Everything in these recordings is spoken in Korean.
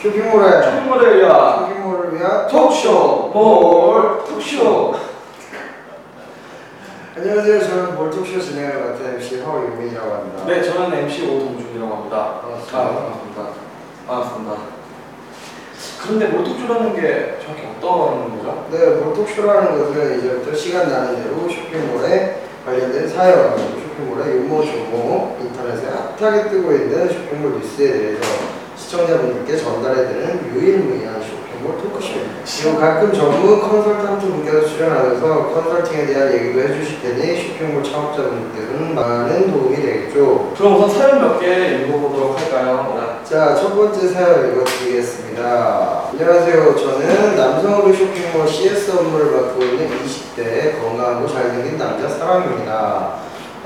쇼핑몰에 쇼핑몰에 의한 쇼핑몰을 위한 톡쇼 볼 톡쇼 안녕하세요. 저는 몰톡쇼 진행을 맡은 MC 허윤민이라고 합니다. 네 저는 MC 오동준이라고 합니다 반갑습니다. 아, 반갑습니다 반갑습니다 그런데 몰톡쇼라는 게 정확히 어떤 거죠? 네, 몰톡쇼라는 것은 이제부터 시간 나는 대로 쇼핑몰에 관련된 사연, 쇼핑몰의 유머, 조모, 인터넷에 핫하게 뜨고 있는 쇼핑몰 뉴스에 대해서 시청자분들께 전달해드리는 유일무이한 쇼핑몰 토크쇼입니다. 그리고 가끔 전문 컨설턴트 분께서 출연하셔서 컨설팅에 대한 얘기도 해주실 테니 쇼핑몰 창업자분들께서는 많은 도움이 되겠죠. 그럼 우선 사연 몇 개 읽어보도록 할까요? 자, 첫 번째 사연 읽어드리겠습니다. 안녕하세요. 저는 남성으로 쇼핑몰 CS 업무를 맡고 있는 20대 건강하고 잘생긴 남자 사람입니다.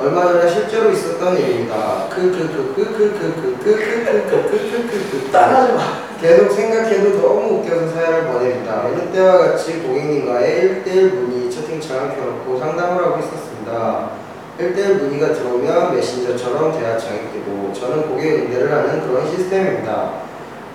얼마 전에 실제로 있었던 일입니다. 크크크크크크크크크크크크크크크크크크 따라하지 마 계속 생각해도 너무 웃겨서 사연을 보냅니다. 어느 때와 같이 고객님과의 1대1 문의 채팅창을 켜놓고 상담을 하고 있었습니다. 1대1 문의가 들어오면 메신저처럼 대화창이 뜨고 저는 고객 응대를 하는 그런 시스템입니다.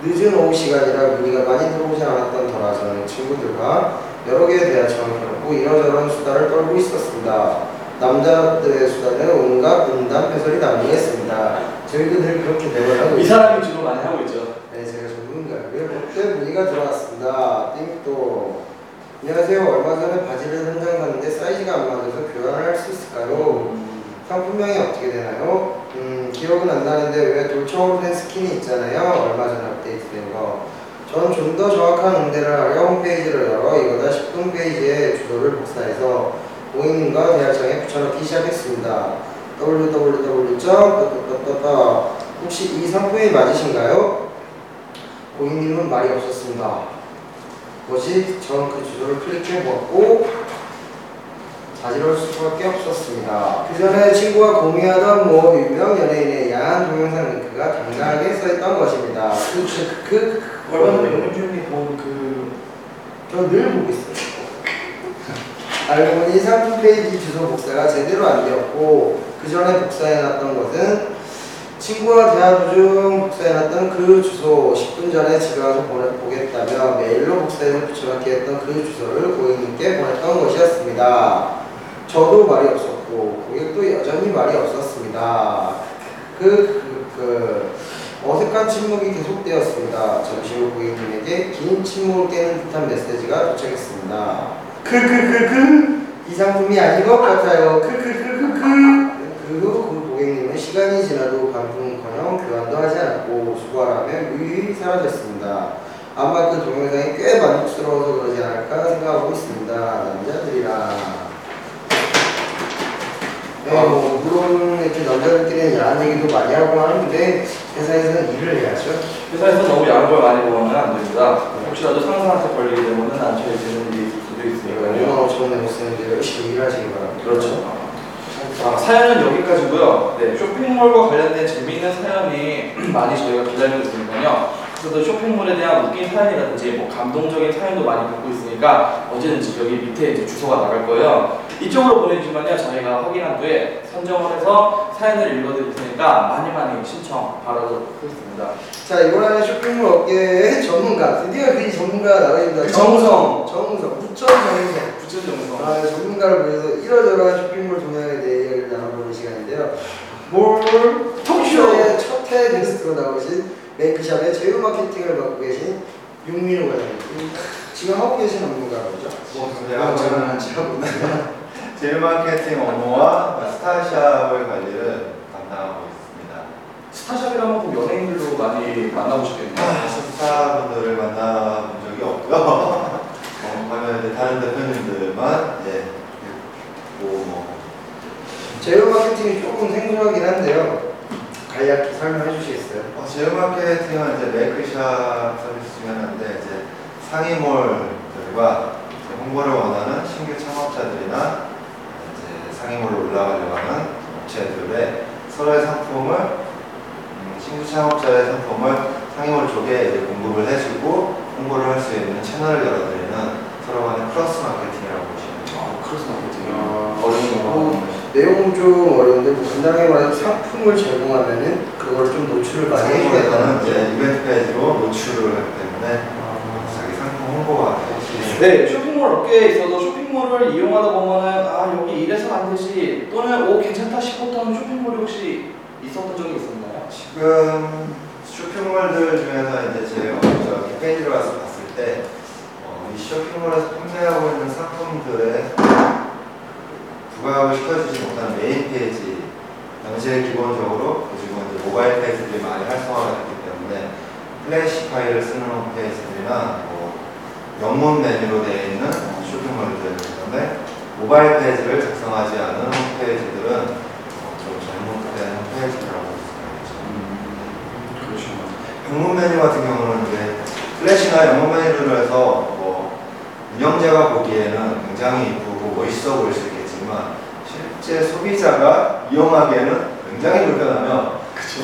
늦은 오후 시간이라 문의가 많이 들어오지 않았던 터라 저는 친구들과 여러 개의 대화창을 켜놓고 이런저런 수다를 떨고 있었습니다. 남자들의 수다는 온갖 분담 패설이 남용했습니다. 저희도 늘 그렇게 대화를 하고 이 있습니다. 사람이 주로 많이 하고 있죠 네, 제가 전문가고요. 그때 문의가 들어왔습니다. 띵또 안녕하세요. 얼마 전에 바지를 현장 갔는데 사이즈가 안 맞아서 교환을 할 수 있을까요? 상품명이 어떻게 되나요? 음, 기억은 안 나는데 왜 돌처럼 스킨이 있잖아요. 얼마 전에 업데이트된 거. 전좀더 정확한 응대를 하려 홈페이지를 열어 이거다 싶은 페이지에 주소를 복사해서 고객님과 대화창에 붙여넣기 시작했습니다. www. 혹시 이 상품이 맞으신가요? 고객님은 말이 없었습니다. 뭐지? 전 그 주소를 클릭해 보았고 자지러울 수밖에 없었습니다. 그 전에 친구가 공유하던 뭐 유명 연예인에 의한 동영상 링크가 당당하게 써있던 것입니다. 그, 그, 그, 얼마 전에 영준이 본그 저늘 보고 있어요. 알고 보니 상품 페이지 주소 복사가 제대로 안 되었고 그 전에 복사해놨던 것은 친구와 대화 도중 복사해놨던 그 주소 10분 전에 집에 와서 보겠다며 메일로 복사해서 붙여넣기 했던 그 주소를 고객님께 보냈던 것이었습니다. 저도 말이 없었고 고객도 여전히 말이 없었습니다. 그, 그, 그 어색한 침묵이 계속되었습니다. 잠시 후 고객님에게 긴 침묵을 깨는 듯한 메시지가 도착했습니다. 크크크크 이 상품이 아닌 것 같아요. 크크크크크 그후 그 고객님은 시간이 지나도 반품은커녕 교환도 하지 않았고 수고하라며 유유히 사라졌습니다. 아마 그 동영상이 꽤 만족스러워서 그러지 않을까 생각하고 있습니다. 남자들이랑 네, 뭐 물론 이렇게 남자들끼리는 야한 얘기도 많이 하고 하는데 회사에서는 일을 해야죠. 회사에서 너무 야한 걸 많이 보면 안 됩니다 혹시라도 상사한테 걸리게 되면 안 처리되는 일이 있을 수도 있으니까요 5만 5천 원 내고 쓰는데 열심히 일하시기 바랍니다. 그렇죠. 아, 사연은 여기까지고요. 네, 쇼핑몰과 관련된 재미있는 사연이 많이 저희가 기다리고 있으니까요. 그래도 쇼핑몰에 대한 웃긴 사연이라든지 뭐 감동적인 사연도 많이 받고 있으니까 언제든지 여기 밑에 이제 주소가 나갈 거예요. 이쪽으로 보내주시면요 저희가 확인한 후에 선정을 해서 사연을 읽어드릴 테니까 많이 많이 신청 바라겠습니다. 자 이번에는 쇼핑몰 업계의 전문가 드디어 그 전문가가 나가십니다. 정성. 정성 부천 정성. 부천 정성. 아 전문가를 위해서 이러저러한 쇼핑몰 동향에 대해 이야기를 나눠보는 시간인데요. 몰 톡쇼의 첫해 게스트로 나오신 메이크샵의 제휴 마케팅을 맡고 계신 윤민호 과장님. 지금 하고 계신 업무가 뭐죠? 네, 아, 저는 저는 잘 모르겠어요. 제휴 마케팅 업무와 스타샵의 관리를 담당하고 있습니다. 스타샵이라면 꼭 연예인들도 많이 만나보시겠네요. 아, 스타분들을 만나본 적이 없고요. 어, 가면 이제 다른 대표님들만 이제 뭐, 뭐 제휴 마케팅이 조금 생소하긴 한데요. 간략히 설명해 주시겠어요? 어, 제휴 마케팅은 이제 메이크샵 서비스 중에 하나인데 이제 상위몰들과 이제 홍보를 원하는 신규 창업자들이나 이제 상위몰로 올라가려고 하는 업체들의 서로의 상품을 음, 신규 창업자의 상품을 상위몰 쪽에 이제 공급을 해주고 홍보를 할 수 있는 채널을 열어드리는 서로 간의 cross marketing이라고 보시면 돼요. 아, cross marketing이요. 어, 어려운 거. 뭐, 내용은 좀 어려운데 뭐 간단하게 말하면 상품을 제공하면은 그걸 좀 노출을 많이 상품에서는 해주겠다는 이제 이벤트 페이지로 노출을 하기 때문에 자기 상품 홍보가 확실히 네, 쇼핑몰 업계에 있어도 쇼핑몰을 이용하다 보면은 아 여기 이래서 안 되지 또는 오 괜찮다 싶었던 쇼핑몰이 혹시 있었던 적이 있었나요? 지금 쇼핑몰들 중에서 이제 제가 먼저 페이지를 와서 봤을 때, 어, 이 쇼핑몰에서 판매하고 있는 상품들에 부각을 시켜주지 못한 main page, 당시에 기본적으로 그리고 이제 모바일 페이지들이 많이 활성화가 됐기 때문에 플래시 파일을 쓰는 홈페이지들이나 뭐 영문 메뉴로 되어 있는 쇼핑몰들이 있는데 모바일 페이지를 작성하지 않은 홈페이지들은 어, 좀 잘못된 홈페이지라고 그렇죠. 영문 메뉴 같은 경우는 이제 플래시나 영문 메뉴로 해서 뭐 운영자가 보기에는 굉장히 이쁘고 멋있어 보일 수 있겠지만 실제 소비자가 이용하기에는 굉장히 불편하며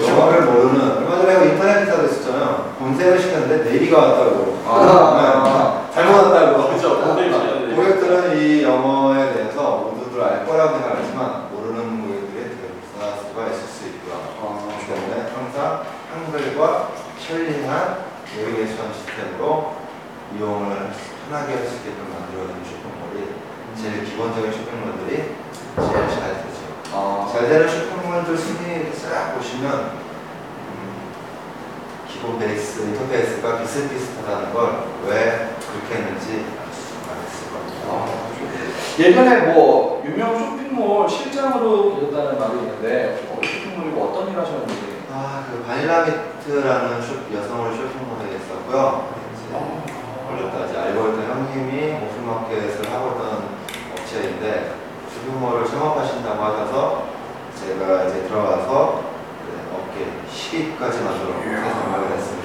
영어를 모르는 얼마 전에 그 인터넷 기사도 있었잖아요. 검색을 시켰는데 내비가 왔다고. 아. 네. 잘못 왔다고. 그죠. 검색을 시켰는데. 고객들은 이 영어에 대해서 모두들 알 거라고 생각하지만 모르는 고객들이 대부분 수가 있을 수 있고요. 그렇기 때문에 항상 한글과 편리한 내비게이션 시스템으로 이용을 편하게 할 수 있게끔 만들어주는 쇼핑몰이 제일 기본적인 쇼핑몰들이 제일 잘 되죠. 아, 잘 되는 쇼핑몰들 순위 싹 보시면 음, 기본 베이스 인터페이스가 비슷비슷하다는 걸 왜 그렇게 했는지 알 수가 있을 겁니다. 아, 예전에 뭐 유명 쇼핑몰 실장으로 계셨다는 말이 있는데 어, 쇼핑몰이 뭐 어떤 일 하셨는지 아, 그 바닐라 민트라는 쇼, 여성을 쇼핑몰에 있었고요. 이제 걸렸다 이제 알고 있던 형님이 오픈마켓을 하고 있던 업체인데 쇼핑몰을 창업하신다고 하셔서 제가 이제 들어가서 네, 업계 10위까지 만들어 생각을 했습니다.